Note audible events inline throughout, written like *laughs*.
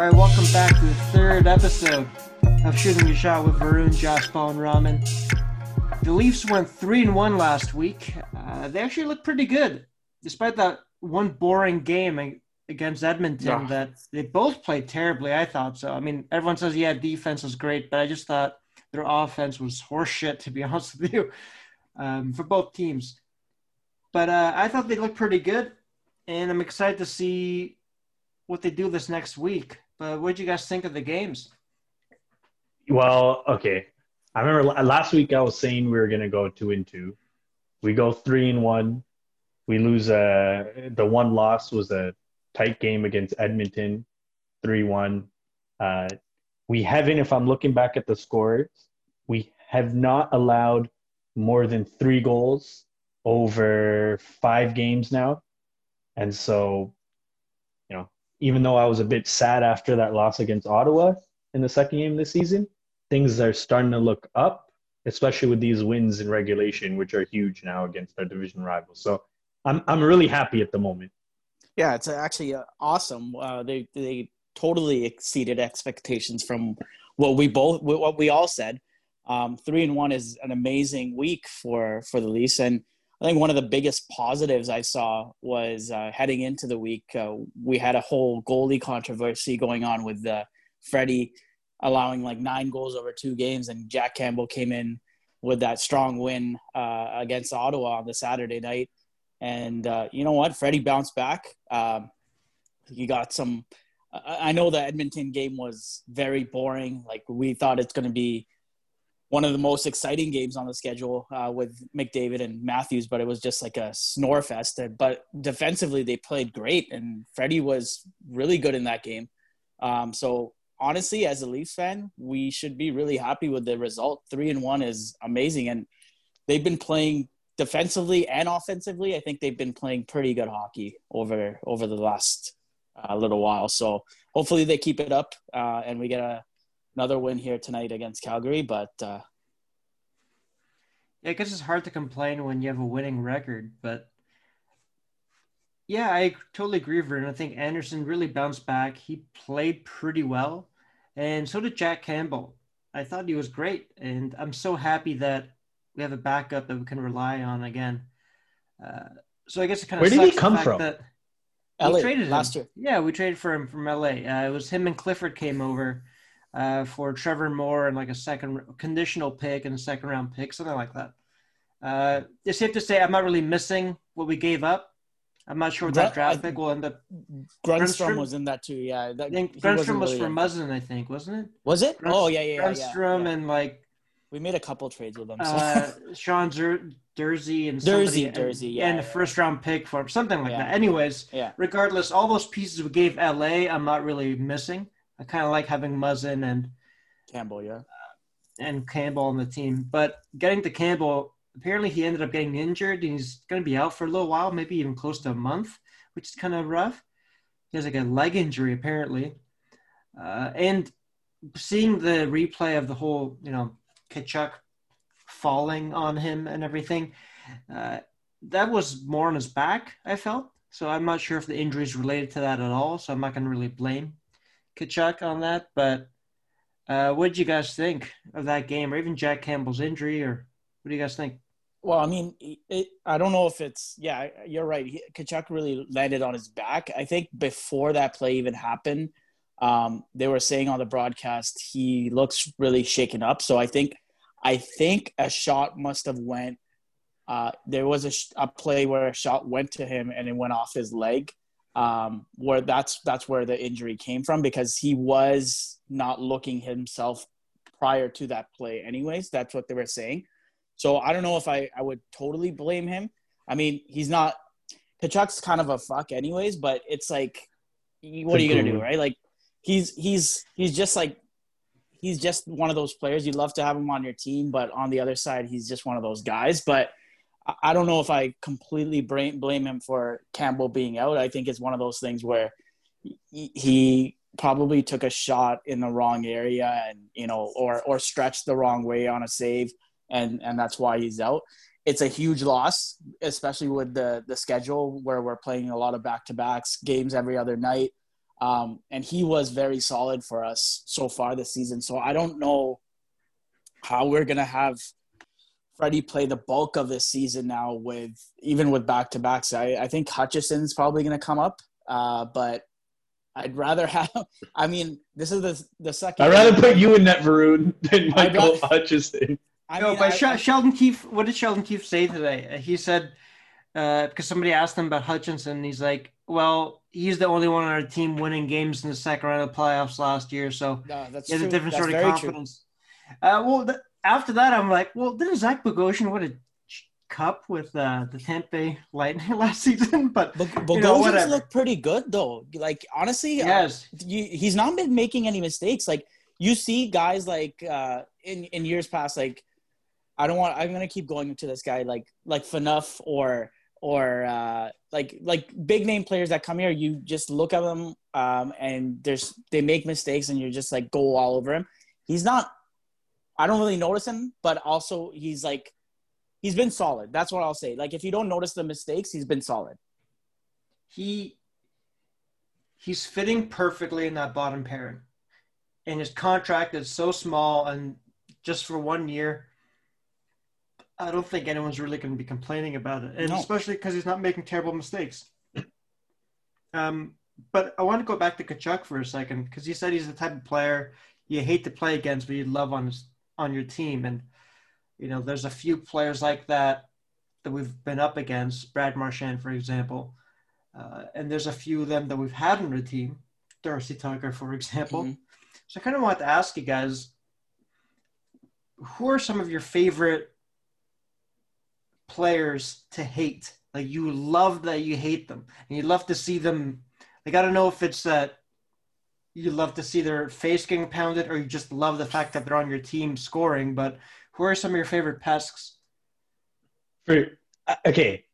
All right, welcome back to the third episode of Shooting Your Shot with Varun, Josh Paul, and Raman. The Leafs went three and one last week. Uh, they actually looked pretty good, despite that one boring game against Edmonton. Yeah. That they both played terribly. I thought so. I mean, everyone says yeah, defense was great, but I just thought their offense was horseshit. To be *laughs* honest with you, um, for both teams. But uh, I thought they looked pretty good, and I'm excited to see what they do this next week. But what do you guys think of the games? Well, okay. I remember last week I was saying we were going to go two and two. We go three and one. We lose. Uh, the one loss was a tight game against Edmonton, three one. Uh, we haven't, if I'm looking back at the scores, we have not allowed more than three goals over five games now. And so, even though I was a bit sad after that loss against Ottawa in the second game this season, things are starting to look up, especially with these wins in regulation, which are huge now against our division rivals. So I'm, I'm really happy at the moment. Yeah, it's actually uh, awesome. Uh, they, they totally exceeded expectations from what we both, what we all said. Um, three and one is an amazing week for, for the Leafs. And I think one of the biggest positives I saw was uh, heading into the week, uh, we had a whole goalie controversy going on with uh, Freddie allowing like nine goals over two games, and Jack Campbell came in with that strong win uh, against Ottawa on the Saturday night. And uh, you know what? Freddie bounced back. Um, he got some. I know the Edmonton game was very boring. Like we thought it's going to be one of the most exciting games on the schedule uh, with McDavid and Matthews, but it was just like a snore fest. But defensively, they played great, and Freddie was really good in that game. Um, so honestly, as a Leafs fan, we should be really happy with the result. Three and one is amazing, and they've been playing defensively and offensively. I think they've been playing pretty good hockey over over the last uh, little while. So hopefully they keep it up, uh, and we get a another win here tonight against Calgary. But uh, yeah, I guess it's hard to complain when you have a winning record. But yeah, I totally agree with her. And I think Andersen really bounced back. He played pretty well, and so did Jack Campbell. I thought he was great, and I'm so happy that we have a backup that we can rely on again. Uh, so I guess it kind of where did he come from? That LA we traded last him. year. Yeah, we traded for him from LA. Uh, it was him and Clifford came over uh, for Trevor Moore and like a second conditional pick and a second round pick, something like that. Uh, it's safe to say I'm not really missing what we gave up. I'm not sure what that draft pick will end up. Grundstrom, was in that too. Yeah, that, I think Grundstrom was really for Muzzin. I think wasn't it? Was it? Grunst- oh yeah, yeah, Grundstrom yeah, and like we made a couple trades with them. So. Uh, Sean Zer- Durzi and Durzi, Durzi, yeah, and yeah, a first round pick for him, something like that. Anyways, yeah. Regardless, all those pieces we gave LA, I'm not really missing. I kind of like having Muzzin and Campbell, yeah. Uh, and Campbell on the team. But getting to Campbell, apparently he ended up getting injured and he's going to be out for a little while, maybe even close to a month, which is kind of rough. He has like a leg injury, apparently. Uh, and seeing the replay of the whole, you know, Tkachuk falling on him and everything, uh, that was more on his back, I felt. So I'm not sure if the injury is related to that at all. So I'm not going to really blame Tkachuk on that. But uh, what did you guys think of that game, or even Jack Campbell's injury, or what do you guys think? Well, I mean, it, I don't know if it's yeah. You're right. He, Tkachuk really landed on his back. I think before that play even happened, um, they were saying on the broadcast he looks really shaken up. So I think, I think a shot must have went. Uh, there was a, a play where a shot went to him and it went off his leg um, where that's that's where the injury came from because he was not looking himself prior to that play anyways. That's what they were saying. So i don't know if i, I would totally blame him. I mean he's not Tkachuk's kind of a fuck anyways but it's like what are you gonna do right? Like he's he's he's just like he's just one of those players. You'd love to have him on your team but on the other side he's just one of those guys. But I don't know if I completely blame, him for Campbell being out. I think it's one of those things where he probably took a shot in the wrong area and you know or or stretched the wrong way on a save and and that's why he's out it's a huge loss especially with the the schedule where we're playing a lot of back-to-backs games every other night Um, and he was very solid for us so far this season. So I don't know how we're gonna have Freddie play the bulk of this season now with even with back to backs. I, I think Hutchinson's probably gonna come up, uh, but I'd rather *laughs* have. I mean, this is the the second. I'd rather put you in net Varun than Michael rather- Hutchison. I no, mean, but I- Shel- Sheldon Keefe, what did Sheldon Keefe say today? Uh, He said, because somebody asked him about Hutchinson, he's like, well, he's the only one on our team winning games in the second round of playoffs last year, so no, that's he has true. a different That's sort of confidence. Uh, well, th- after that, I'm like, well, didn't Zach Bogosian win a cup with uh, the Bay Lightning *laughs* last season? But know, Bogosian's whatever. pretty good though. Like honestly, uh, yes, you, he's not been making any mistakes. Like you see guys like uh, in in years past, like I don't want. I'm gonna keep going to this guy like like Phaneuf or or uh, like like big name players that come here. You just look at them um, and there's they make mistakes and you're just like go all over him. He's not. I don't really notice him, but also he's like he's been solid. That's what I'll say. Like if you don't notice the mistakes, he's been solid. he he's fitting perfectly in that bottom pairing, and his contract is so small and just for one year. I don't think anyone's really going to be complaining about it, and No. especially because he's not making terrible mistakes. Um, but I want to go back to Tkachuk for a second because he said he's the type of player you hate to play against, but you love on his, on your team. And you know, there's a few players like that that we've been up against. Brad Marchand, for example, uh, and there's a few of them that we've had on the team. Darcy Tucker, for example. Mhm. So I kind of want to ask you guys, who are some of your favorite players to hate? Like you love that you hate them, and you love to see them. Like I don't know if it's that you love to see their face getting pounded, or you just love the fact that they're on your team scoring. But who are some of your favorite pests? For, uh, okay,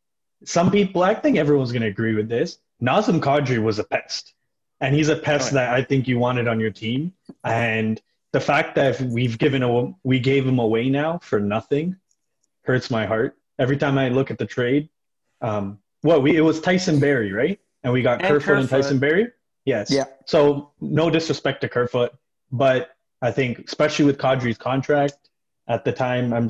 some people, I think everyone's going to agree with this. Nazem Kadri was a pest, and he's a pest Oh, yeah. that I think you wanted on your team. And the fact that we've given a, we gave him away now for nothing hurts my heart. Every time I look at the trade, um, what we it was Tyson Barrie, right? And we got And Kerfoot and Tyson Barrie. Yes. Yeah. So no disrespect to Kerfoot, but I think especially with Kadri's contract at the time, I'm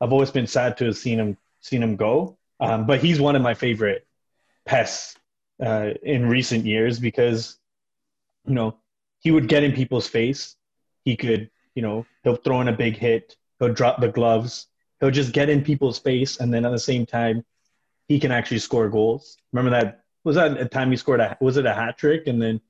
I've always been sad to have seen him seen him go. Um, but he's one of my favorite pests uh, in recent years because you know he would get in people's face. He could you know he'll throw in a big hit. He'll drop the gloves. He'll just get in people's face, and then at the same time, he can actually score goals. Remember that was that a time he scored a was it a hat trick, and then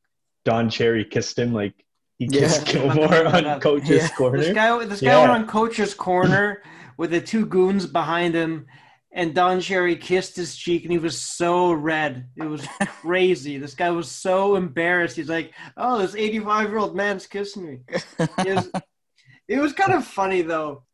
Don Cherry kissed him like he kissed Yeah. Gilmour on *laughs* coach's Yeah. corner. This guy, this guy Yeah. went on coach's corner with the two goons behind him, and Don Cherry kissed his cheek, and he was so red. It was *laughs* crazy. this guy was so embarrassed. He's like, "Oh, this 85 year old man's kissing me." It was, *laughs* it was kind of funny though.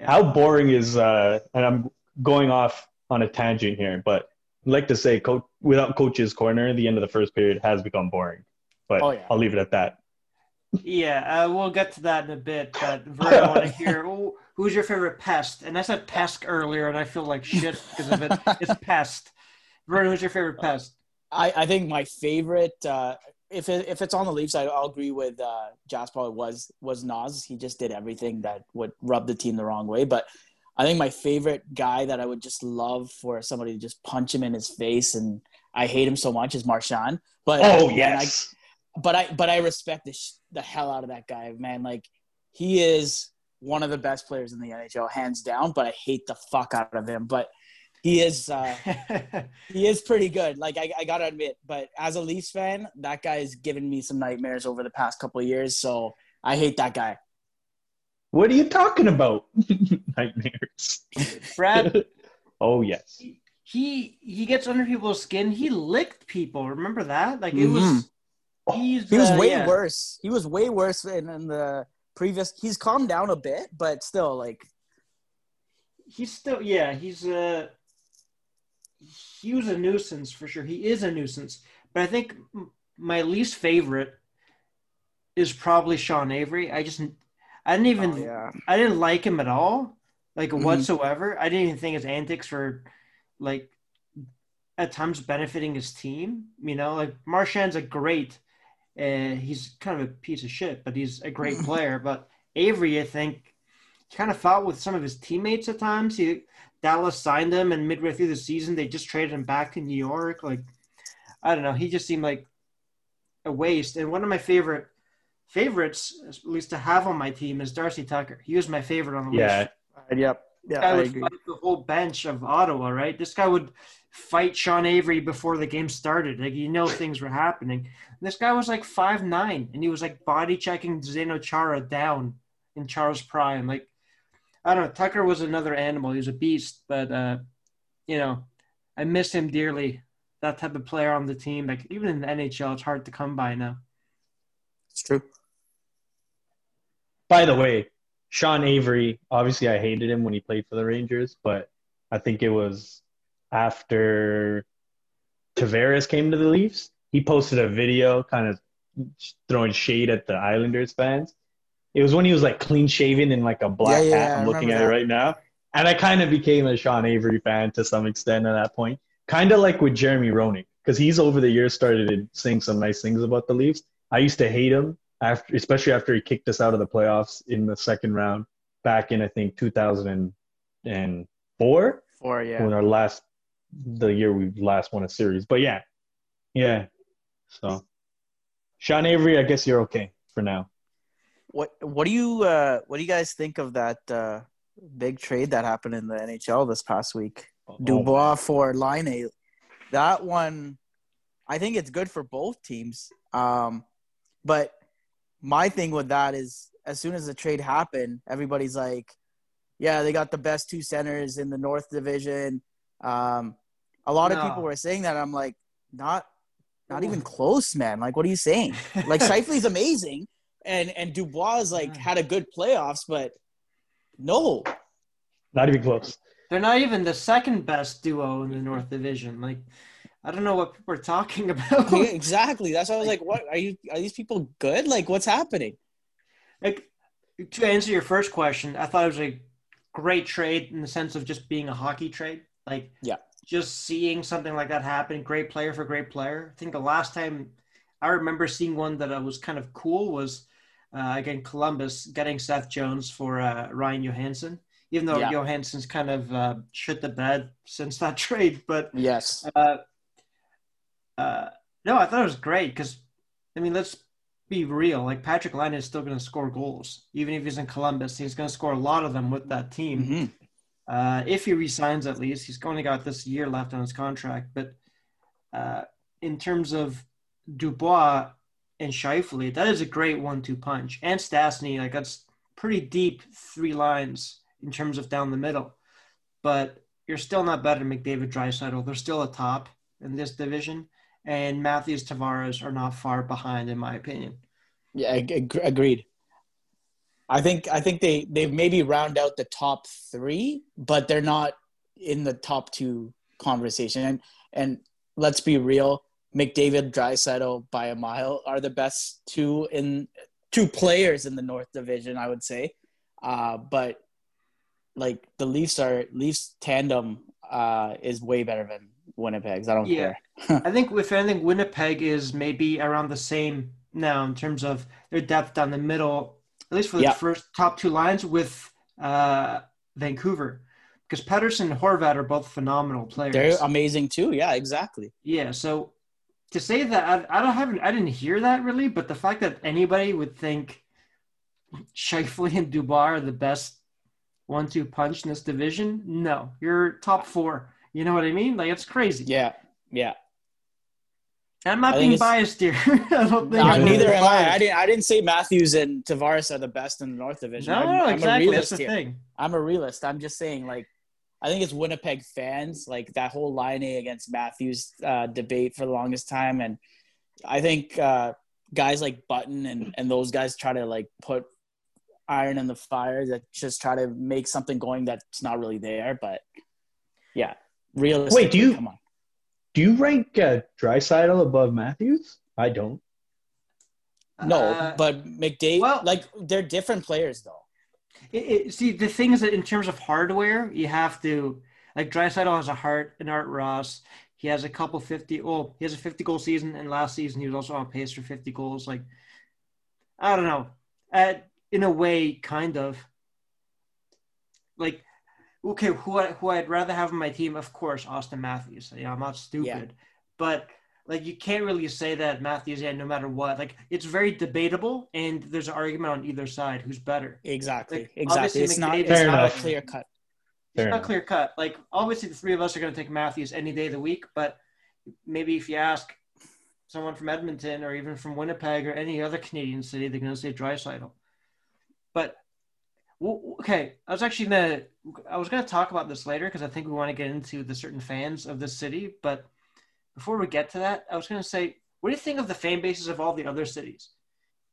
How boring is uh and I'm going off on a tangent here, but I'd like to say coach without coach's corner, the end of the first period has become boring. But Oh, yeah. I'll leave it at that. Yeah, uh, we'll get to that in a bit. But *laughs* Vern, I want to hear oh, who's your favorite pest? And I said pest earlier, and I feel like shit because of it. It's *laughs* pest. Vern, who's your favorite pest? I, I think my favorite, uh, if it, if it's on the Leafs, I, I'll agree with uh, Jasper. Was was Nas? He just did everything that would rub the team the wrong way. But I think my favorite guy that I would just love for somebody to just punch him in his face, and I hate him so much is Marchand. But Oh yes. I, but I but I respect the sh- the hell out of that guy, man. Like he is one of the best players in the NHL, hands down. But I hate the fuck out of him. But he is. Uh, *laughs* he is pretty good. Like I, I gotta admit, but as a Leafs fan, that guy has given me some nightmares over the past couple of years. So I hate that guy. What are you talking about? *laughs* Nightmares. Brad, *laughs* oh yes. he he gets under people's skin. He licked people. Remember that? Like it was. Mhm. He's, He was uh, way yeah. worse. He was way worse in, in the previous. He's calmed down a bit, but still, like He's still yeah. He's uh he was a nuisance for sure. He is a nuisance, but I think my least favorite is probably Sean Avery. I just I didn't even oh, yeah, I didn't like him at all, like Mhm. whatsoever. I didn't even think his antics were like at times benefiting his team. You know, like Marchand's a great and he's kind of a piece of shit, but he's a great *laughs* player. But Avery, I think, kind of fought with some of his teammates at times. He Dallas signed him, and midway through the season, they just traded him back to New York. Like, I don't know, he just seemed like a waste. And one of my favorite favorites, at least to have on my team, is Darcy Tucker. He was my favorite on the Yeah. list. Yep. This Yeah, guy I would agree. fight the whole bench of Ottawa, right? This guy would fight Sean Avery before the game started. Like you know things were happening. This guy was like five nine, and he was like body checking Zdeno Chara down in Charles Prime. Like I don't know, Tucker was another animal. He was a beast, but uh, you know, I miss him dearly. That type of player on the team, like even in the NHL, it's hard to come by now. It's true. By the way, Sean Avery, obviously I hated him when he played for the Rangers, but I think it was after Tavares came to the Leafs. He posted a video kind of throwing shade at the Islanders fans. It was when he was like clean shaven in like a black Yeah, yeah, hat. I'm looking at remember it right now. And I kind of became a Sean Avery fan to some extent at that point. Kind of like with Jeremy Roenick, because he's over the years started saying some nice things about the Leafs. I used to hate him after, especially after he kicked us out of the playoffs in the second round back in I think 2004 Four, yeah. when our last the year we last won a series. But yeah, yeah. So Sean Avery, I guess you're okay for now. What What do you uh, What do you guys think of that uh, big trade that happened in the NHL this past week? Dubois for Laine That one, I think it's good for both teams. Um, but my thing with that is, as soon as the trade happened, everybody's like, "Yeah, they got the best two centers in the North Division." Um, a lot of people were saying that. I'm like, not, not even close, man. Like, what are you saying? Like, *laughs* Scheifele's amazing, and and Dubois like had a good playoffs, but no, Not even close. They're not even the second best duo in the North Division. Like, I don't know what people are talking *laughs* about. Yeah, exactly. That's why I was like, "What are you? Are these people good? Like, what's happening?" like, to answer your first question, I thought it was a great trade in the sense of just being a hockey trade. Like, Yeah. just seeing something like that happen, great player for great player. I think the last time I remember seeing one that uh, was kind of cool was uh, again Columbus getting Seth Jones for uh, Ryan Johansen. Even though Yeah. Johansen's kind of uh, shit the bed since that *laughs* trade, but Yes. Uh, no, I thought it was great because, I mean, let's be real. Like Patrik Laine is still going to score goals, even if he's in Columbus. He's going to score a lot of them with that team. hmm Uh, if he resigns, at least he's only got this year left on his contract. But uh, in terms of Dubois and Scheifele, that is a great one-two punch. And Stastny, like that's pretty deep three lines in terms of down the middle. But you're still not better than McDavid, Draisaitl. They're still a top in this division, and Matthews, Tavares are not far behind, in my opinion. Yeah. ag- ag- agreed. I think I think they they maybe round out the top three, but they're not in the top two conversation. And and let's be real, McDavid, Draisaitl by a mile are the best two in two players in the North Division, I would say. Uh, but like the Leafs are Leafs tandem uh, is way better than Winnipeg's. I don't Yeah. care. *laughs* I think if anything, Winnipeg is maybe around the same now in terms of their depth down the middle, at least for the Yeah. first top two lines with uh, Vancouver, because Pettersson and Horvat are both phenomenal players. They're amazing too. Yeah, exactly. yeah, so to say that I, I don't haven't I didn't hear that really, but the fact that anybody would think Scheifele and Dubois are the best one-two punch in this division, no, you're top four. You know what I mean? Like it's crazy. Yeah, yeah. I'm not I being biased here. *laughs* I don't think neither am I. I didn't. I didn't say Matthews and Tavares are the best in the North Division. No, I'm, no, I'm exactly. a That's realist the here. thing. I'm a realist. I'm just saying, like, I think it's Winnipeg fans, like that whole Laine against Matthews uh, debate for the longest time, and I think uh, guys like Button and and those guys try to like put iron in the fire that just try to make something going that's not really there. But yeah, realistically, Wait, do you- come on? Do you rank uh, Draisaitl above Matthews? I don't. No, Uh, but McDavid, well- like they're different players though. it, it, see, the thing is that in terms of hardware, you have to like Draisaitl has a Hart and Art Ross. He has a couple 50. Oh, he has a 50 goal season, and last season he was also on pace for 50 goals. Like, I don't know. At, in a way, kind of. Like, okay, who I, who I'd rather have on my team, of course, Auston Matthews. Yeah, I'm not stupid, Yeah. but like you can't really say that Matthews, yeah, no matter what. Like, it's very debatable, and there's an argument on either side who's better. Exactly. Like, exactly. obviously It's not. McDavid- It's Fair not enough. a clear cut. It's Fair not enough. clear cut. Like obviously, the three of us are going to take Matthews any day of the week. But maybe if you ask someone from Edmonton or even from Winnipeg or any other Canadian city, they're going to say Draisaitl. But okay, I was actually gonna I was gonna talk about this later because I think we want to get into the certain fans of this city. But before we get to that, I was gonna say, what do you think of the fan bases of all the other cities?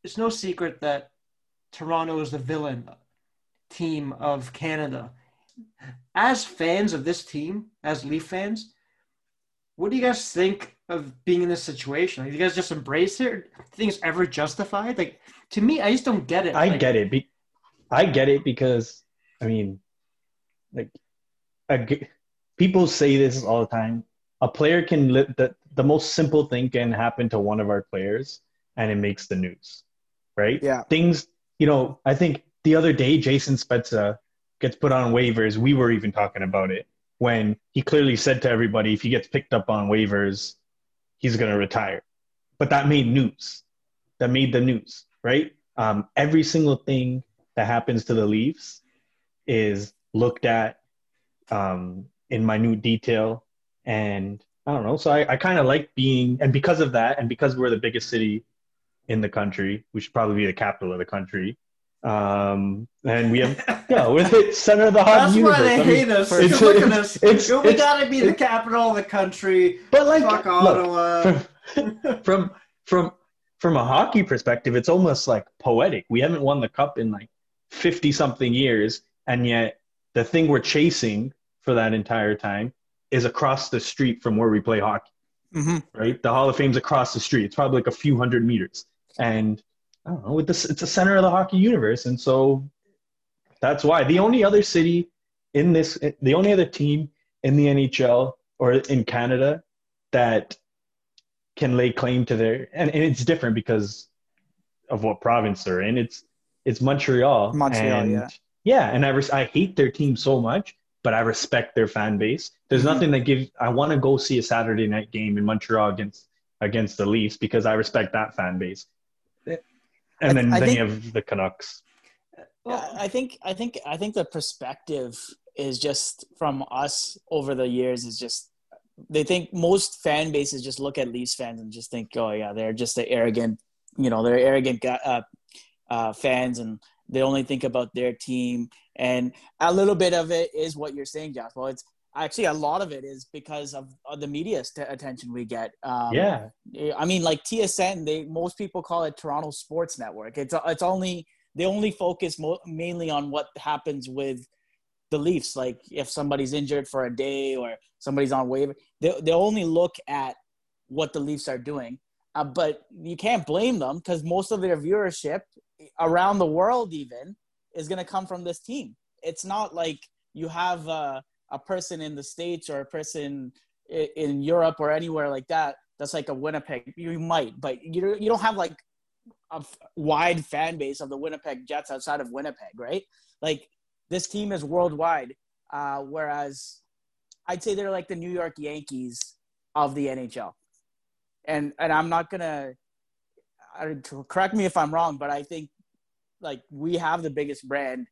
It's no secret that Toronto is the villain team of Canada. As fans of this team, as Leaf fans, what do you guys think of being in this situation? Like, do you guys just embrace it? Or do you think it's ever justified? Like to me, I just don't get it. I Like, get it. Be- I get it because I mean, like, people say this all the time. A player can li- the the most simple thing can happen to one of our players, and it makes the news, right? Yeah. Things, you know. I think the other day, Jason Spezza gets put on waivers. We were even talking about it when he clearly said to everybody, if he gets picked up on waivers, he's going to retire. But that made news. That made the news, right? Um, every single thing that happens to the Leafs is looked at um, in minute detail. And I don't know. So I, I kind of like being, and because of that, and because we're the biggest city in the country, we should probably be the capital of the country. Um, and we have, *laughs* yeah, we're the center of the hockey That's universe. why they I mean, hate us. it's- Look at it's- us. it's- we it's- gotta be the capital of the country. but like, Fuck look, Ottawa. from, from from from a hockey perspective, it's almost like poetic. We haven't won the cup in like fifty something years, and yet the thing we're chasing for that entire time is across the street from where we play hockey. hmm Right, the Hall of Fame's across the street. It's probably like a few hundred meters, and I don't know. With this, it's the center of the hockey universe, and so that's why the only other city in this, the only other team in the NHL or in Canada that can lay claim to their and, and it's different because of what province they're in. It's it's Montreal. Montreal, and, yeah. Yeah, and I res- I hate their team so much, but I respect their fan base. There's Mhm. nothing that gives I want to go see a Saturday night game in Montreal against against the Leafs because I respect that fan base. And then I then think- you have the Canucks. Well, I think I think I think the perspective is just from us over the years is just they think most fan bases just look at Leafs fans and just think, oh yeah, they're just the arrogant, you know, they're arrogant guy- uh, uh, fans and they only think about their team. And a little bit of it is what you're saying, Josh. Well, it's actually a lot of it is because of, of the media st- attention we get. Um, yeah. I mean, like TSN, they most people call it Toronto Sports Network. It's it's only they only focus mo- mainly on what happens with the Leafs. Like if somebody's injured for a day or somebody's on waiver, they they only look at what the Leafs are doing. Uh, but you can't blame them because most of their viewership around the world, even, is going to come from this team. It's not like you have a, a person in the states or a person in Europe or anywhere like that that's like a Winnipeg. You might, but you you don't have like a f- wide fan base of the Winnipeg Jets outside of Winnipeg, right? Like this team is worldwide, uh, whereas I'd say they're like the New York Yankees of the NHL. And and I'm not gonna I, correct me if I'm wrong, but I think like we have the biggest brand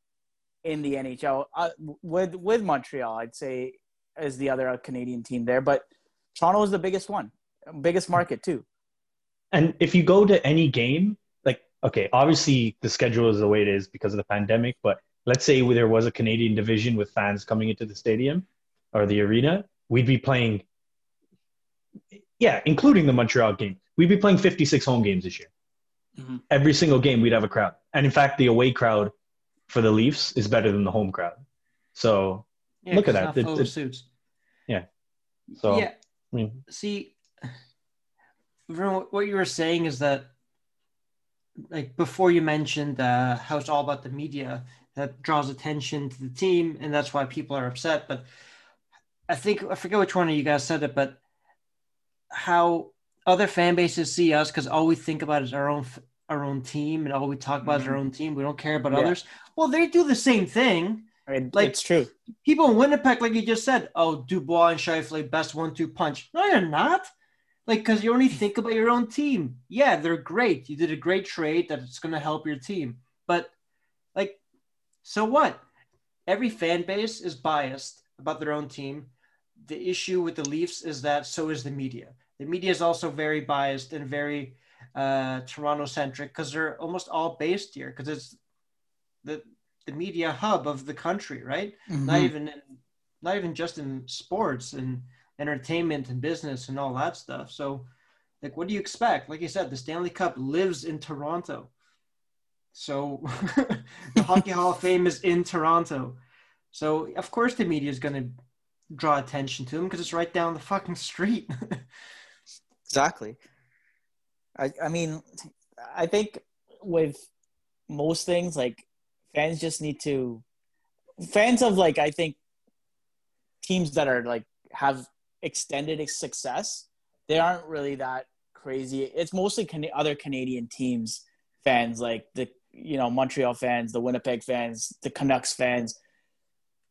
in the NHL uh, with with Montreal. I'd say is the other Canadian team there, but Toronto is the biggest one, biggest market too. And if you go to any game, like, okay, obviously the schedule is the way it is because of the pandemic, but let's say there was a Canadian division with fans coming into the stadium or the arena, we'd be playing, yeah, including the Montreal game, we'd be playing 56 home games this year. Mhm. Every single game, we'd have a crowd. And in fact, the away crowd for the Leafs is better than the home crowd. So, Yeah, Look at that. It- it- suits. so yeah, I mean, see, what you were saying is that, like before you mentioned uh, how it's all about the media that draws attention to the team, and that's why people are upset. But I think I forget which one of you guys said it, but how other fan bases see us because all we think about is our own our own team and all we talk about mm-hmm. is our mm-hmm. own team. We don't care about yeah. others. Well, they do the same thing. like it's true. People in Winnipeg, like you just said, oh Dubois and Scheifele, best one-two punch. No, you're not. Like, because you only think about your own team. Yeah, they're great. You did a great trade that's going to help your team. But, like, so what? Every fan base is biased about their own team. The issue with the Leafs is that so is the media. The media is also very biased and very uh, Toronto centric because they're almost all based here because it's the the media hub of the country, right? Mm-hmm. Not even in, not even just in sports and entertainment and business and all that stuff. So, like, what do you expect? Like you said, the Stanley Cup lives in Toronto. So, *laughs* the Hockey Hall of Fame is in Toronto. So, of course, the media is going to draw attention to him because it's right down the fucking street. *laughs* exactly. I, I mean, I think with most things, like fans just need to, fans of like, I think teams that are like have extended success, they aren't really that crazy. It's mostly can- other Canadian teams fans, like the you know Montreal fans, the Winnipeg fans, the Canucks fans.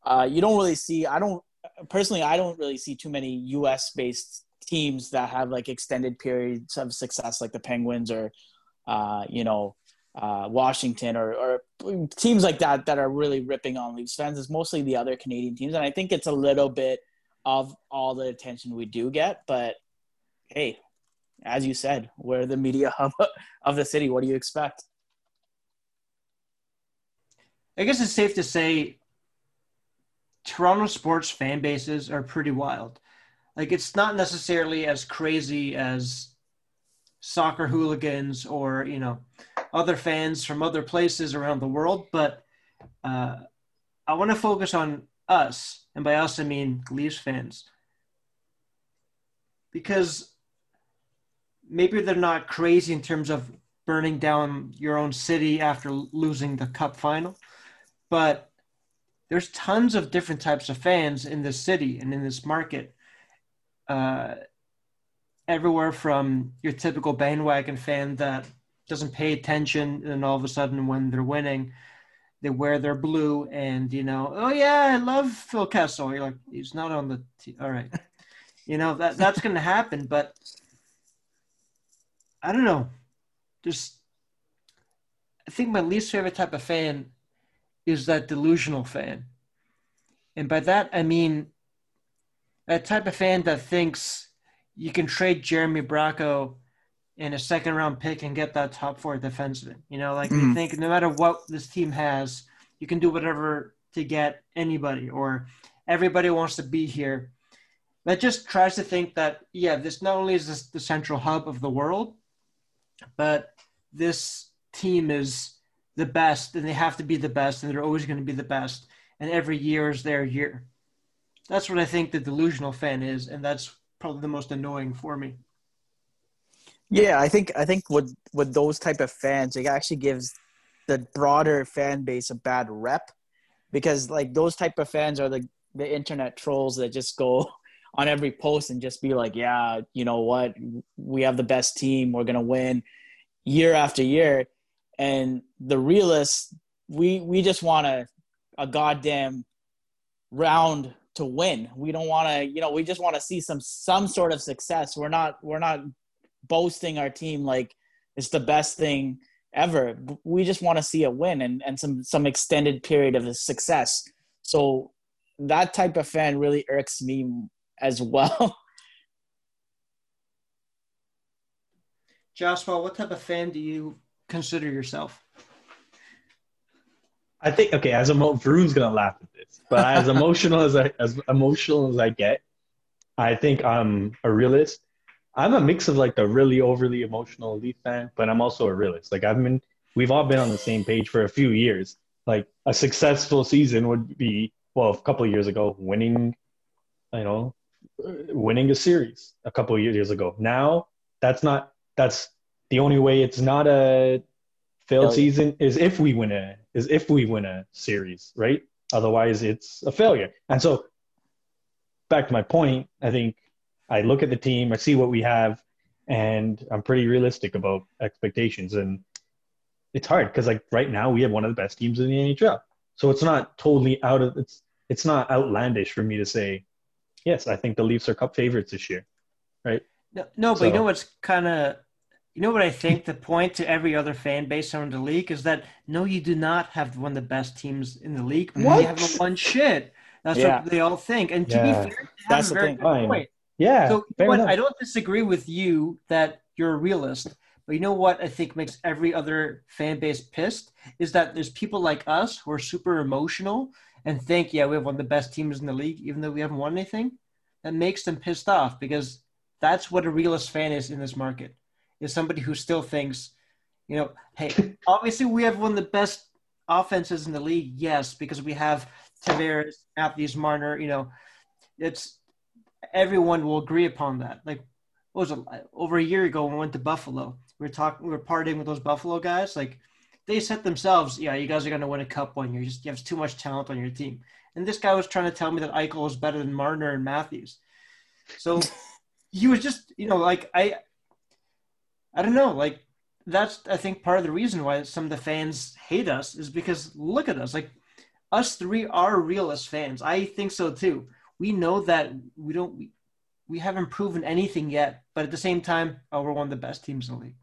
Uh, you don't really see. I don't personally. I don't really see too many U.S. based teams that have like extended periods of success, like the Penguins or uh, you know uh, Washington or, or teams like that that are really ripping on Leafs fans. It's mostly the other Canadian teams, and I think it's a little bit of all the attention we do get. But hey, as you said, we're the media hub *laughs* of the city. What do you expect? I guess it's safe to say Toronto sports fan bases are pretty wild. Like it's not necessarily as crazy as soccer hooligans or you know other fans from other places around the world, but uh, I want to focus on us, and by us I mean Leafs fans, because maybe they're not crazy in terms of burning down your own city after losing the cup final, but there's tons of different types of fans in this city and in this market. Uh, everywhere from your typical bandwagon fan that doesn't pay attention and all of a sudden when they're winning they wear their blue and you know oh yeah i love phil kessel. You're like he's not on the t- all right. *laughs* You know that that's going to happen but i don't know. Just i think my least favorite type of fan is that delusional fan. And by that i mean that type of fan that thinks you can trade jeremy bracco in a second round pick and get that top four defenseman. You know, like you mm-hmm. think no matter what this team has, you can do whatever to get anybody or everybody wants to be here. That just tries to think that, yeah, this not only is this the central hub of the world, but this team is the best and they have to be the best and they're always going to be the best. And every year is their year. That's what I think the delusional fan is. And that's probably the most annoying for me. Yeah, I think I think with with those type of fans, it actually gives the broader fan base a bad rep because like those type of fans are the the internet trolls that just go *laughs* on every post and just be like, yeah, you know what, we have the best team, we're gonna win year after year, and the realists, we we just want a a goddamn round to win. We don't want to, you know, we just want to see some some sort of success. We're not we're not boasting our team like it's the best thing ever. We just want to see a win and, and some some extended period of success. So that type of fan really irks me as well. *laughs* Joshua, what type of fan do you consider yourself? I think okay, as a Varun's gonna laugh at this, but as emotional as I as emotional as I get, I think I'm a realist I'm a mix of like the really overly emotional Leaf fan, but I'm also a realist. Like I've been, we've all been on the same page for a few years. Like a successful season would be, well, a couple of years ago, winning, you know, winning a series a couple of years ago. Now that's not, that's the only way it's not a failed season is if we win a, is if we win a series, right? Otherwise it's a failure. And so back to my point, I think I look at the team, I see what we have, and I'm pretty realistic about expectations. And it's hard because like right now we have one of the best teams in the NHL. So it's not totally out of it's it's not outlandish for me to say, yes, I think the Leafs are cup favorites this year. Right? No, no but so, you know what's kind of you know what I think the point to every other fan base around the league is that no, you do not have one of the best teams in the league. What? You haven't won shit. That's yeah. what they all think. And to yeah. be fair, that's the thing. Point. Yeah. So what, I don't disagree with you that you're a realist. But you know what I think makes every other fan base pissed is that there's people like us who are super emotional and think, yeah, we have one of the best teams in the league, even though we haven't won anything. That makes them pissed off because that's what a realist fan is in this market. Is somebody who still thinks, you know, hey, *laughs* obviously we have one of the best offenses in the league, yes, because we have Tavares, Matthews, Marner. You know, it's everyone will agree upon that. Like, what was it over a year ago when we went to Buffalo? We were talking, we were partying with those Buffalo guys. Like, they said themselves, yeah, you guys are going to win a cup one year. You just you have too much talent on your team. And this guy was trying to tell me that Eichel was better than Marner and Matthews. So *laughs* he was just, you know, like I, I don't know, like that's I think part of the reason why some of the fans hate us is because look at us, like us three are realist fans. I think so too. We know that we don't, we, we haven't proven anything yet, but at the same time, oh, we're one of the best teams in the league.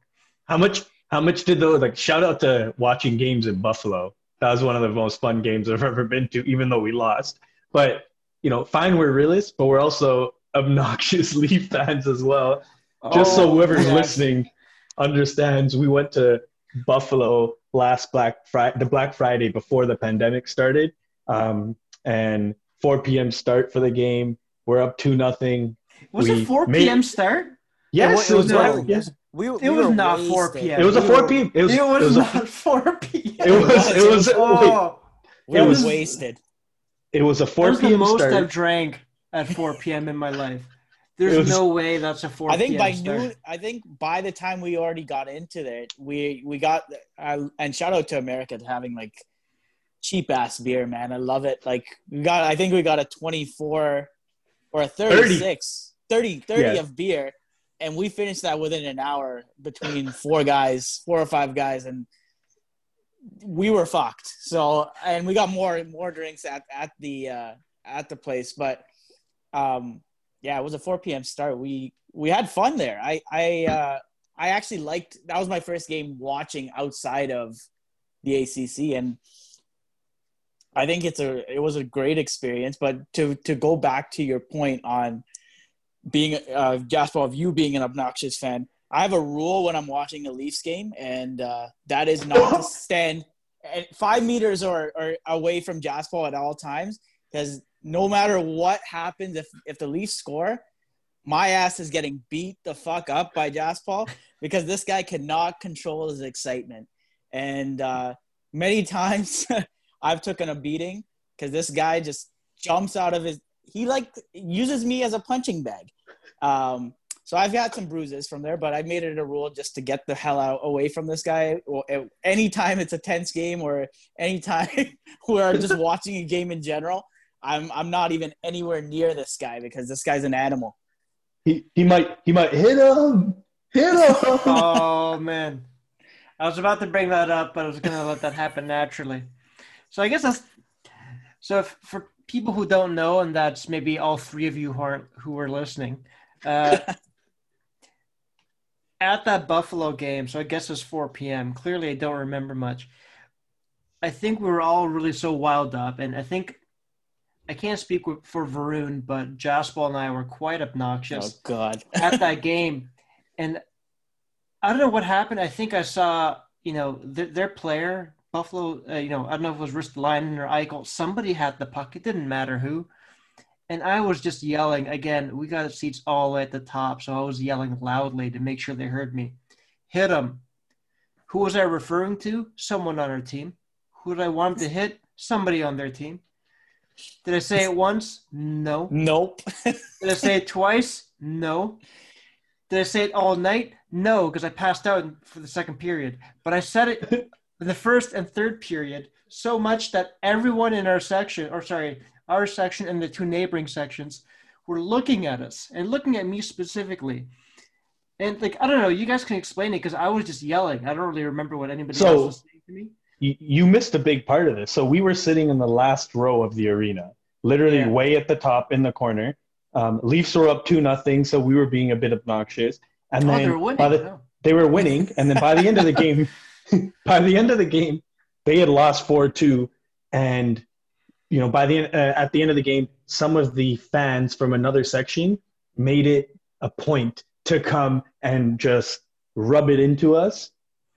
How much how much did those like shout out to watching games in Buffalo? That was one of the most fun games I've *laughs* ever been to, even though we lost. But you know, fine, we're realists, but we're also *laughs* obnoxious Leaf *laughs* fans as well. Just so oh, whoever's yes. listening understands, we went to Buffalo last Black Friday, the Black Friday before the pandemic started, um, and 4 p.m. start for the game. We're up two nothing. Was we it 4 p.m. Made, start? Yes, it was. It was, yes. We, it was not 4 p.m. It was a 4 p.m. It was, it was, it was not a, *laughs* 4 p.m. It was. It was. Oh, wait, it was wasted. It was a 4 p.m. the most start. I've drank at 4 p.m. in my life. There's was, no way that's a 4 I think by start. noon. I think by the time we already got into it, we we got uh, and shout out to America having like cheap ass beer, man. I love it. Like we got, I think we got a 24 or a 36, 30, 30, 30 yeah. of beer and we finished that within an hour between four guys, four or five guys, and we were fucked. So, and we got more and more drinks at at the uh, at the place, but um, yeah, it was a 4 p.m. start. We we had fun there. I I uh, I actually liked that was my first game watching outside of the ACC, and I think it's a it was a great experience. But to to go back to your point on being uh, Jasper, of you being an obnoxious fan, I have a rule when I'm watching a Leafs game, and uh, that is not to *coughs* stand five meters or, or away from Jasper at all times, because no matter what happens, if if the Leafs score, my ass is getting beat the fuck up by Jasper because this guy cannot control his excitement, and uh, many *laughs* times *laughs* I've taken a beating because this guy just jumps out of his he like uses me as a punching bag. Um, so I've got some bruises from there, but I made it a rule just to get the hell out away from this guy. Anytime it's a tense game or anytime *laughs* we're just watching a game in general, I'm I'm not even anywhere near this guy because this guy's an animal. He he might he might hit him. Hit him. *laughs* oh man. I was about to bring that up, but I was gonna let that happen naturally. So I guess that's so if, for people who don't know, and that's maybe all three of you who are who are listening, uh, *laughs* at that Buffalo game, so I guess it's 4 p.m. Clearly, I don't remember much. I think we were all really so wild up, and I think I can't speak for Varun, but Jasper and I were quite obnoxious. Oh God! *laughs* at that game, and I don't know what happened. I think I saw you know th- their player Buffalo, uh, you know, I don't know if it was Ristolainen or Eichel. Somebody had the puck. It didn't matter who. And I was just yelling. Again, we got seats all the way at the top, so I was yelling loudly to make sure they heard me. Hit him. Who was I referring to? Someone on our team. Who did I want to hit? Somebody on their team. Did I say it once? No. Nope. did I say it twice? No. Did I say it all night? No, because I passed out for the second period. But I said it in the first and third period so much that everyone in our section, or sorry, our section and the two neighboring sections, were looking at us and looking at me specifically. And like I don't know, you guys can explain it because I was just yelling. I don't really remember what anybody So- else was saying to me. You, you missed a big part of this. So we were sitting in the last row of the arena, literally Yeah. way at the top in the corner. Um, Leafs were up two nothing, so we were being a bit obnoxious. And Oh, then they're winning. by the, no. they were winning, and then by the end of the game, *laughs* by the end of the game, they had lost four two, and you know by the end, uh, at the end of the game, some of the fans from another section made it a point to come and just rub it into us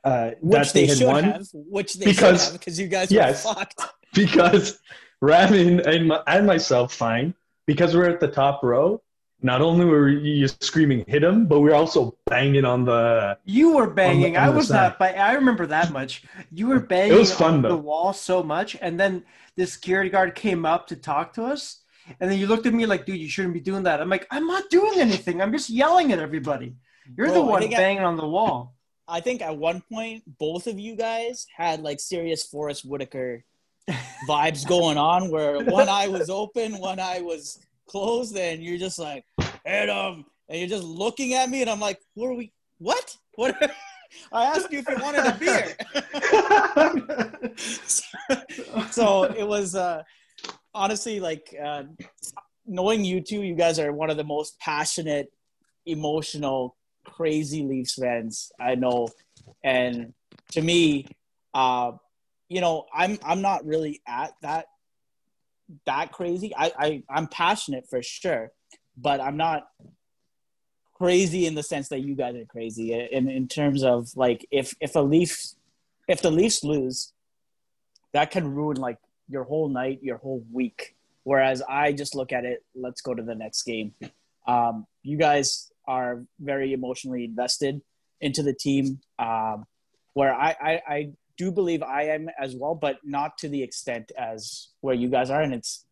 uh, Which that they, they, had should won have. Which they Because- should have because you guys yes. were fucked. *laughs* because Raven and, my, and myself fine because we're at the top row. Not only were you screaming hit him, but we are also banging on the. You were banging. on I was not. But I remember that much. You were banging it was fun, on the wall so much, and then the security guard came up to talk to us, and then you looked at me like, "Dude, you shouldn't be doing that." I'm like, "I'm not doing anything. I'm just yelling at everybody. You're Bro, the one think I- banging on the wall." I think at one point both of you guys had like serious Forest Whitaker *laughs* vibes going on, where one eye was open, one eye was closed, and you're just like, hit him, and you're just looking at me, and I'm like, what are we? What? What? *laughs* I asked you if you wanted a beer. *laughs* so it was uh, honestly like uh, knowing you two. You guys are one of the most passionate, emotional, crazy Leafs fans I know, and to me, uh, you know, I'm I'm not really at that that crazy. I, I I'm passionate for sure, but I'm not crazy in the sense that you guys are crazy in in terms of like if if a Leafs if the Leafs lose, that can ruin like your whole night, your whole week. Whereas I just look at it, let's go to the next game. Um, you guys are very emotionally invested into the team, um, where I, I, I do believe I am as well, but not to the extent as where you guys are. And it's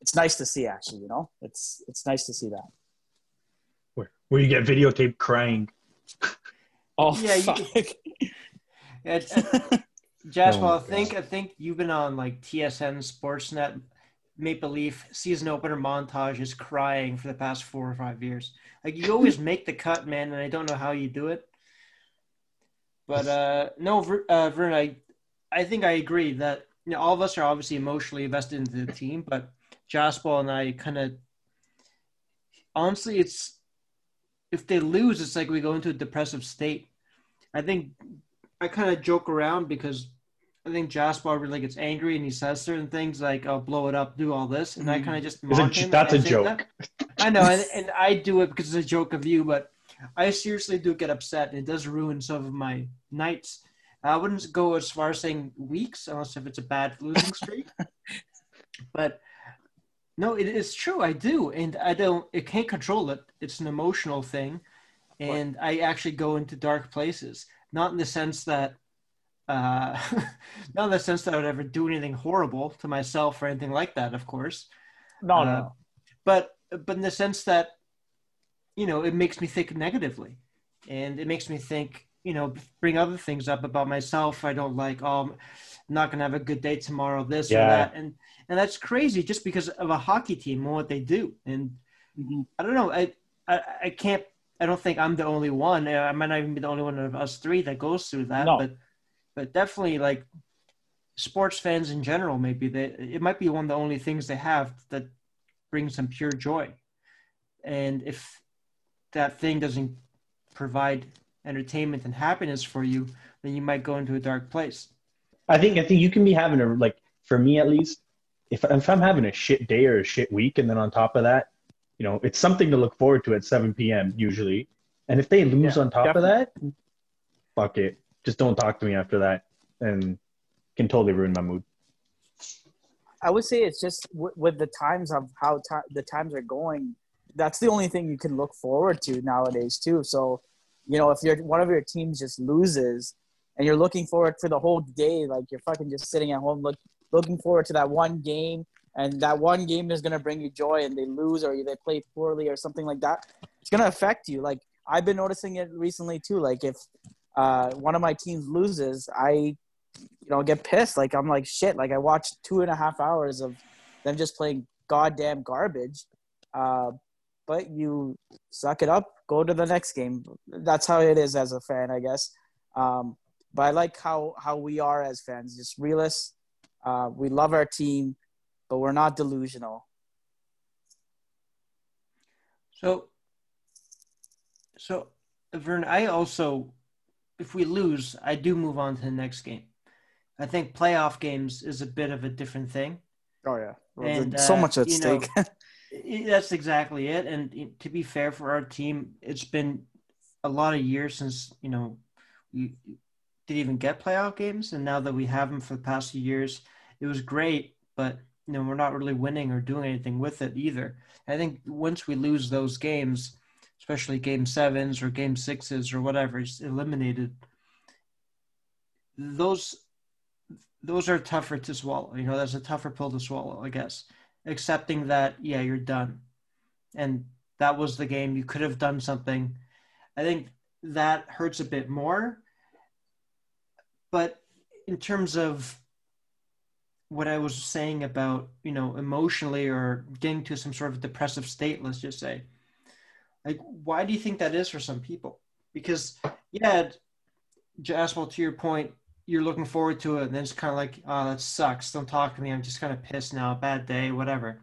it's nice to see, actually. You know, it's it's nice to see that. where, where you get videotaped crying. *laughs* Oh, Yeah, you- fuck. *laughs* Yeah, Josh, Oh I my think I think you've been on like TSN Sportsnet Maple Leaf season opener montage is crying for the past four or five years. Like you always *laughs* make the cut, man, and I don't know how you do it. But uh, no, uh, Vern, I I think I agree that you know all of us are obviously emotionally invested into the team, but Jasper and I kind of honestly, it's if they lose, it's like we go into a depressive state. I think I kind of joke around because I think Jasper really gets angry and he says certain things like "I'll blow it up, do all this," and I kind of just mock him. that's a joke. that. I know, and, *laughs* and I do it because it's a joke of you, but I seriously do get upset, and it does ruin some of my nights. I wouldn't go as far as saying weeks, unless if it's a bad losing streak. *laughs* but no, it is true. I do, and I don't. It can't control it. It's an emotional thing, and I actually go into dark places. Not in the sense that, uh, *laughs* not in the sense that I would ever do anything horrible to myself or anything like that. Of course, no, Uh, no. but but in the sense that you know it makes me think negatively and it makes me think you know bring other things up about myself i don't like oh i'm not going to have a good day tomorrow this or that and and that's crazy just because of a hockey team and what they do and Mhm. i don't know i i, I can't i don't think i'm the only one i might not even be the only one of us three that goes through that No. but but definitely like sports fans in general maybe they it might be one of the only things they have that brings them pure joy and if that thing doesn't provide entertainment and happiness for you then you might go into a dark place I think I think you can be having a like for me at least. If if I'm having a shit day or a shit week, and then on top of that, you know, it's something to look forward to at 7 p.m. usually. And if they lose Yeah, on top of that, fuck it. Just don't talk to me after that, and can totally ruin my mood. I would say it's just w- with the times of how the times are going. That's the only thing you can look forward to nowadays too. So, you know, if you're one of your teams just loses, and you're looking forward for the whole day, like you're fucking just sitting at home, look, looking forward to that one game, and that one game is gonna bring you joy, and they lose or they play poorly or something like that. It's gonna affect you. Like I've been noticing it recently too. Like if uh, one of my teams loses, I you know, get pissed. Like I'm like shit. Like I watched two and a half hours of them just playing goddamn garbage, Uh, but you suck it up, go to the next game. That's how it is as a fan, I guess. Um, but I like how how we are as fans, just realists. Uh, we love our team, but we're not delusional. So, so Vern, I also, if we lose, I do move on to the next game. I think playoff games is a bit of a different thing. Oh yeah, well, and so uh, much at stake. *laughs* Know, that's exactly it. And to be fair for our team, it's been a lot of years since you know we did even get playoff games, and now that we have them for the past few years, it was great. But you know we're not really winning or doing anything with it either. I think once we lose those games, especially game sevens or game sixes or whatever, is eliminated. Those those are tougher to swallow. You know, that's a tougher pill to swallow, I guess. Accepting that, yeah, you're done. And that was the game. You could have done something. I think that hurts a bit more. But in terms of what I was saying about, you know, emotionally or getting to some sort of depressive state, let's just say, like, why do you think that is for some people? Because, yeah, Jasper, to your point, you're looking forward to it, and then it's kind of like, oh, that sucks. Don't talk to me. I'm just kind of pissed now. Bad day, whatever.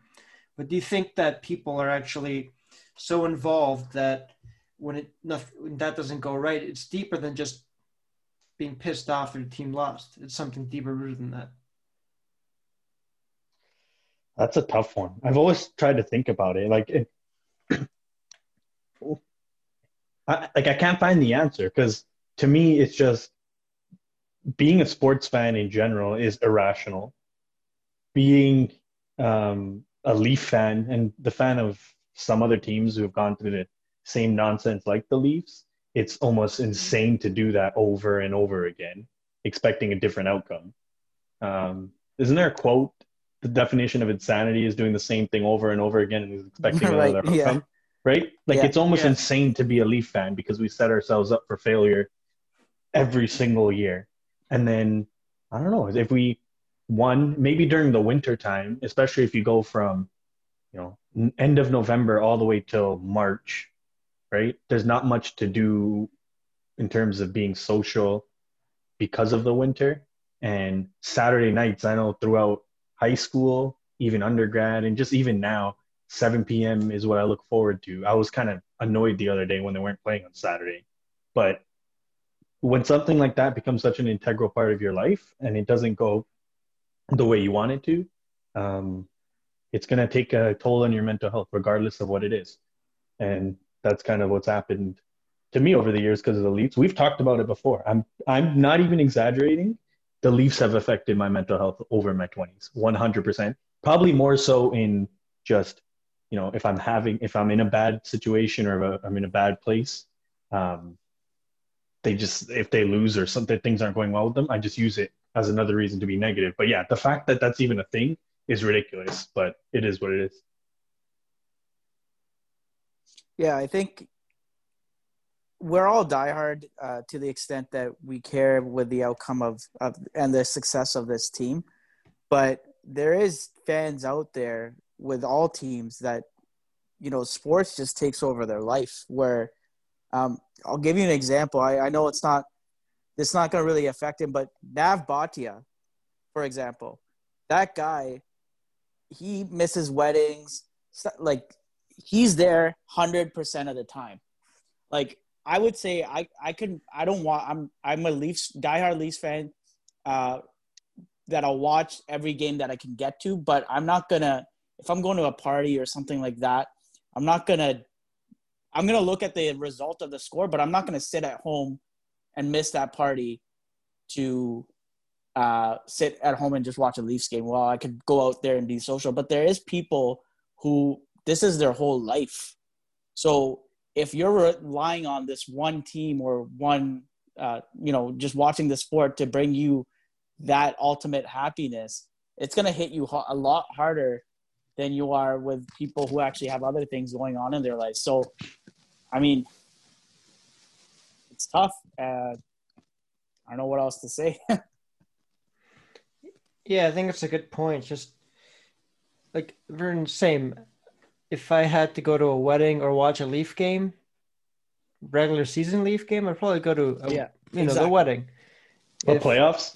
But do you think that people are actually so involved that when it when that doesn't go right, it's deeper than just being pissed off that the team lost. It's something deeper rooted than that. That's a tough one. I've always tried to think about it. Like, it, I, like I can't find the answer because to me, it's just being a sports fan in general is irrational. Being um, a Leaf fan and the fan of some other teams who have gone through the same nonsense like the Leafs, it's almost insane to do that over and over again, expecting a different outcome. Um, isn't there a quote? The definition of insanity is doing the same thing over and over again and expecting *laughs* right, another outcome. Right? Like yeah, it's almost yeah. insane to be a Leaf fan because we set ourselves up for failure every single year. And then I don't know if we won maybe during the winter time, especially if you go from you know end of November all the way till March, right? There's not much to do in terms of being social because of the winter. And Saturday nights, I know throughout high school, even undergrad, and just even now, 7 p.m. is what I look forward to. I was kind of annoyed the other day when they weren't playing on Saturday, but when something like that becomes such an integral part of your life and it doesn't go the way you want it to, um, it's going to take a toll on your mental health, regardless of what it is. And that's kind of what's happened to me over the years because of the Leafs. We've talked about it before. I'm I'm not even exaggerating. The Leafs have affected my mental health over my 20s, 100%. Probably more so in just, you know, if I'm having, if I'm in a bad situation or if I'm in a bad place, um, they just if they lose or something things aren't going well with them, I just use it as another reason to be negative. But yeah, the fact that that's even a thing is ridiculous, but it is what it is. Yeah, I think we're all diehard uh, to the extent that we care with the outcome of, of and the success of this team, but there is fans out there with all teams that you know sports just takes over their life where um, I'll give you an example. I, I know it's not it's not going to really affect him, but Nav Bhatia, for example, that guy, he misses weddings. Like he's there hundred percent of the time. Like I would say, I I can I don't want I'm I'm a Leafs diehard Leafs fan. Uh, that I'll watch every game that I can get to, but I'm not gonna if I'm going to a party or something like that. I'm not gonna I'm gonna look at the result of the score, but I'm not gonna sit at home and miss that party to uh, sit at home and just watch a Leafs game. Well, I could go out there and be social, but there is people who this is their whole life. So if you're relying on this one team or one, uh, you know, just watching the sport to bring you that ultimate happiness, it's gonna hit you a lot harder than you are with people who actually have other things going on in their life. So, I mean, it's tough. Uh, I don't know what else to say. *laughs* yeah, I think it's a good point. Just like Vern, same. if I had to go to a wedding or watch a Leaf game, regular season Leaf game, I'd probably go to a, Yeah, you know the wedding. Or If- playoffs?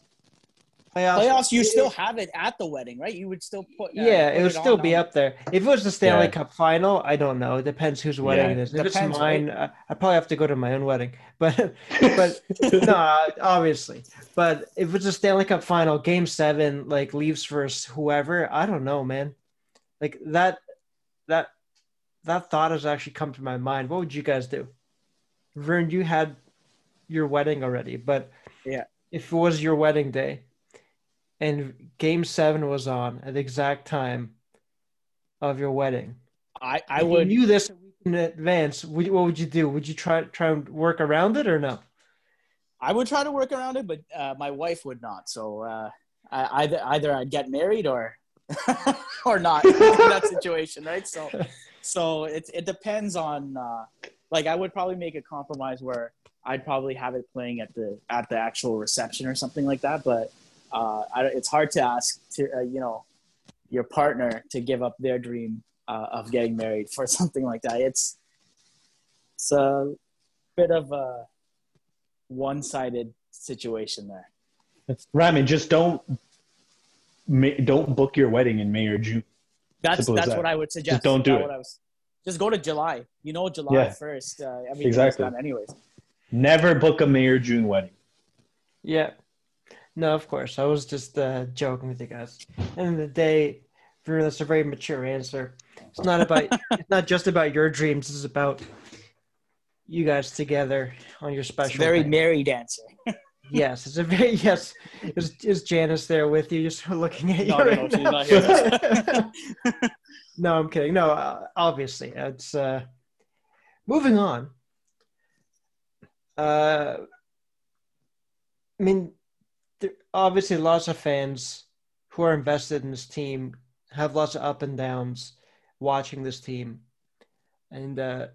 Playoffs, Playoffs, you still have it at the wedding, right? You would still put. uh, Yeah, put it would on still be on- up there. If it was the Stanley Yeah. Cup final, I don't know. It depends whose wedding Yeah. it is. If Depends, it's mine, I I probably have to go to my own wedding. *laughs* But but *laughs* no, obviously. But if it's a Stanley Cup final, Game Seven, like Leafs versus whoever, I don't know, man. Like that, that, that thought has actually come to my mind. What would you guys do? Vern, you had your wedding already, but Yeah. if it was your wedding day, and Game Seven was on at the exact time of your wedding, I, I if would. You knew this in advance. Would, what would you do? Would you try try and work around it or no? I would try to work around it, but uh, my wife would not. So uh, I, either either I'd get married or *laughs* or not in that situation, right? So so it it depends on uh, like I would probably make a compromise where I'd probably have it playing at the at the actual reception or something like that. But uh, I, it's hard to ask to uh, you know your partner to give up their dream uh, of getting married for *laughs* something like that. It's it's a bit of a one-sided situation there. Ramen, just don't don't book your wedding in May or June. That's that's that. what I would suggest. don't do That's it. was- just go to July. You know, July Yeah. first. Uh, Exactly. done anyways. Never book a May or June wedding. Yeah. No, of course. I was just uh, joking with you guys. And the day, Vern, that's a very mature answer. It's not about. *laughs* it's not just about your dreams. It's about you guys together on your special. Very day. married answer. *laughs* Yes, it's a very yes. Is, is Janice there with you, just *laughs* looking at you? No, no, right no, she's not here. no, I'm kidding. No, uh, obviously, it's uh, moving on. Uh, I mean, obviously, lots of fans who are invested in this team have lots of up and downs watching this team, and uh,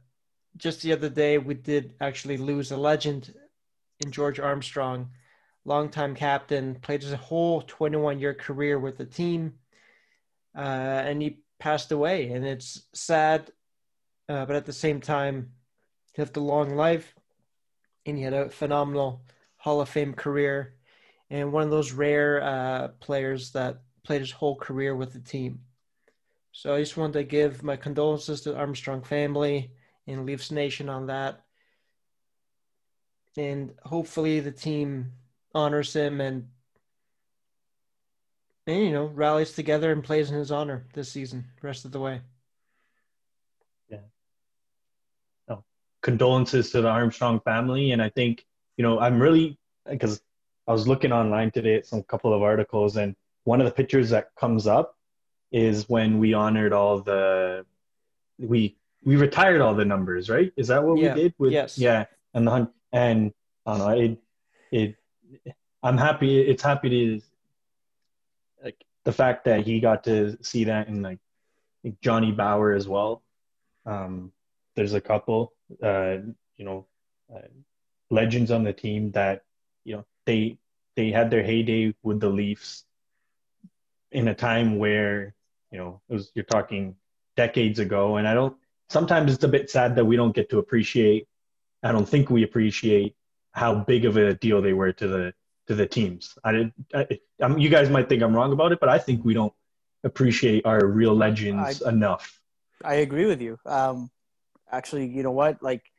just the other day, we did actually lose a legend in George Armstrong, longtime captain, played his whole 21 year career with the team, uh, and he passed away. And it's sad, uh, but at the same time, he lived a long life and he had a phenomenal Hall of Fame career and one of those rare uh, players that played his whole career with the team. So I just wanted to give my condolences to the Armstrong family and Leafs Nation on that and hopefully the team honors him and, and you know rallies together and plays in his honor this season rest of the way Yeah. No. condolences to the Armstrong family. And I think, you know, I'm really because I was looking online today at some couple of articles, and one of the pictures that comes up is when we honored all the we we retired all the numbers, right? Is that what Yeah. we did? With, Yes. Yeah, and the and I don't know. It it I'm happy. It's happy to like the fact that he got to see that in like, like Johnny Bower as well. Um, there's a couple, uh, you know, uh, legends on the team that they they had their heyday with the Leafs in a time where you know it was you're talking decades ago, and I don't. Sometimes it's a bit sad that we don't get to appreciate. I don't think we appreciate how big of a deal they were to the to the teams. I did. I, um, you guys might think I'm wrong about it, but I think we don't appreciate our real legends enough. I agree with you. Um, actually, you know what? Like,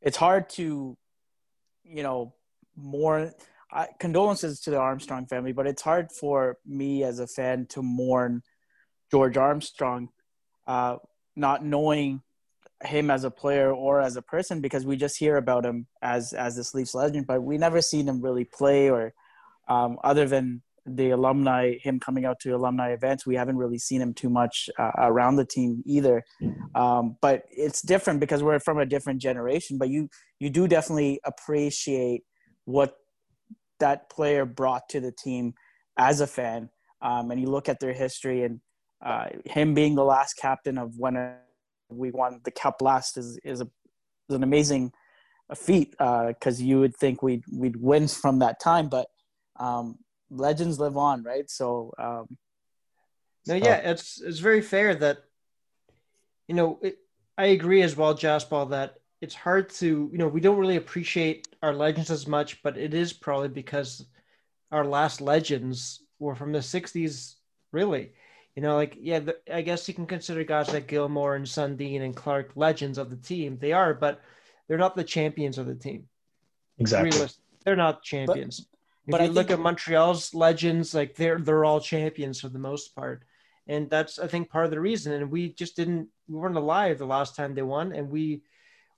it's hard to, you know, mourn. I, condolences to the Armstrong family, but it's hard for me as a fan to mourn George Armstrong, uh, not knowing him as a player or as a person because we just hear about him as as this Leafs legend, but we never seen him really play or um, other than the alumni, him coming out to alumni events, we haven't really seen him too much uh, around the team either. Um, but it's different because we're from a different generation. But you you do definitely appreciate what that player brought to the team as a fan, um, and you look at their history and uh, him being the last captain of when uh, we won the cup last is is, a, is an amazing feat because you would think we'd we'd win from that time, but um, legends live on, right? So um, no yeah it's it's very fair that you know, it, I agree as well, Jasper, that it's hard to, you know, we don't really appreciate our legends as much, but it is probably because our last legends were from the 60s, really. You know, like, yeah, the, I guess you can consider guys like Gilmour and Sundin and Clark legends of the team. They are, but they're not the champions of the team. Exactly. They're not champions. But, if but you I look at Montreal's legends, like they're they're all champions for the most part. And that's I think part of the reason. And we just didn't we weren't alive the last time they won. And we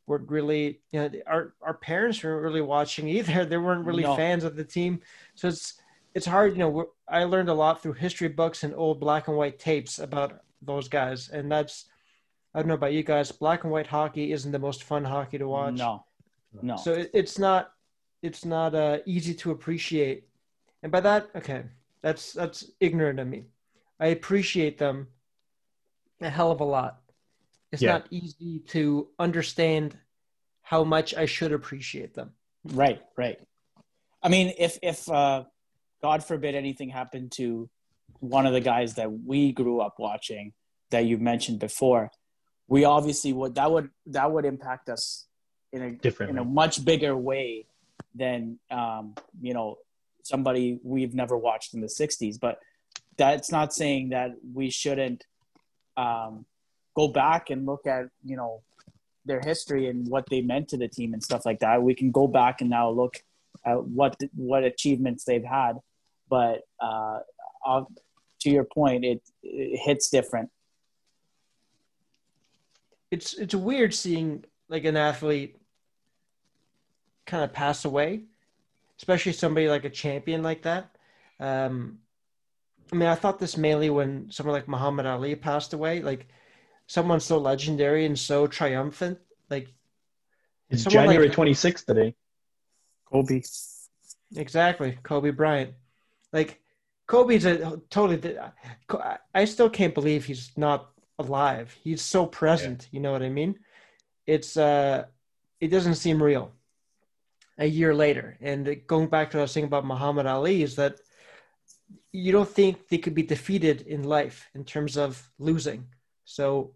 weren't really you know our our parents weren't really watching either. *laughs* They weren't really No. fans of the team. So it's it's hard, you know, we're, I learned a lot through history books and old black and white tapes about those guys. And that's I don't know about you guys, black and white hockey isn't the most fun hockey to watch. No, no. So it, it's not it's not uh, easy to appreciate, and by that, okay, that's that's ignorant of me. I appreciate them a hell of a lot. It's Yeah. not easy to understand how much I should appreciate them. Right, right. I mean, if if uh, God forbid anything happened to one of the guys that we grew up watching that you mentioned before, we obviously would that would that would impact us in a different in a much bigger way than um, you know somebody we've never watched in the '60s. But that's not saying that we shouldn't um, go back and look at you know their history and what they meant to the team and stuff like that. We can go back and now look at what what achievements they've had, but uh, uh, to your point, it, it hits different. It's it's weird seeing like an athlete kind of pass away, especially somebody like a champion like that. Um, I mean, I thought this mainly when someone like Muhammad Ali passed away, like someone so legendary and so triumphant, like It's January like- 26th today. Kobe. Exactly, Kobe Bryant. Like Kobe's a totally. I still can't believe he's not alive. He's so present. You know what I mean? It's uh, it doesn't seem real. A year later, and going back to what I was saying about Muhammad Ali is that you don't think they could be defeated in life in terms of losing. So,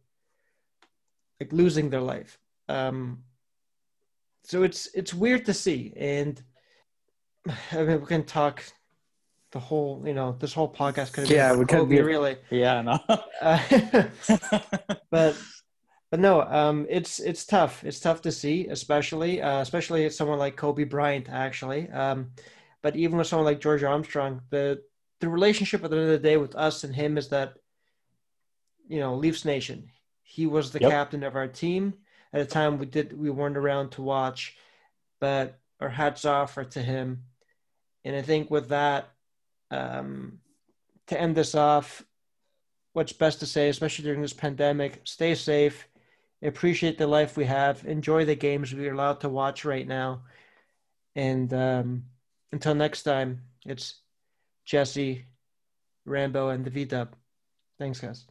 like losing their life. Um, so it's it's weird to see, and *sighs* I mean we can talk the whole you know this whole podcast could have Yeah, we could be- really, Yeah, no. uh, *laughs* but but no, um, it's it's tough. It's tough to see, especially uh, especially someone like Kobe Bryant, actually. Um, but even with someone like George Armstrong, the the relationship at the end of the day with us and him is that you know Leafs Nation. He was the Yep. captain of our team at a time we did we weren't around to watch, but our hats off are to him. And I think with that, um, to end this off, what's best to say, especially during this pandemic, stay safe, appreciate the life we have, enjoy the games we're allowed to watch right now. And um, until next time, it's Jesse, Rambo, and the V Dub. Thanks, guys.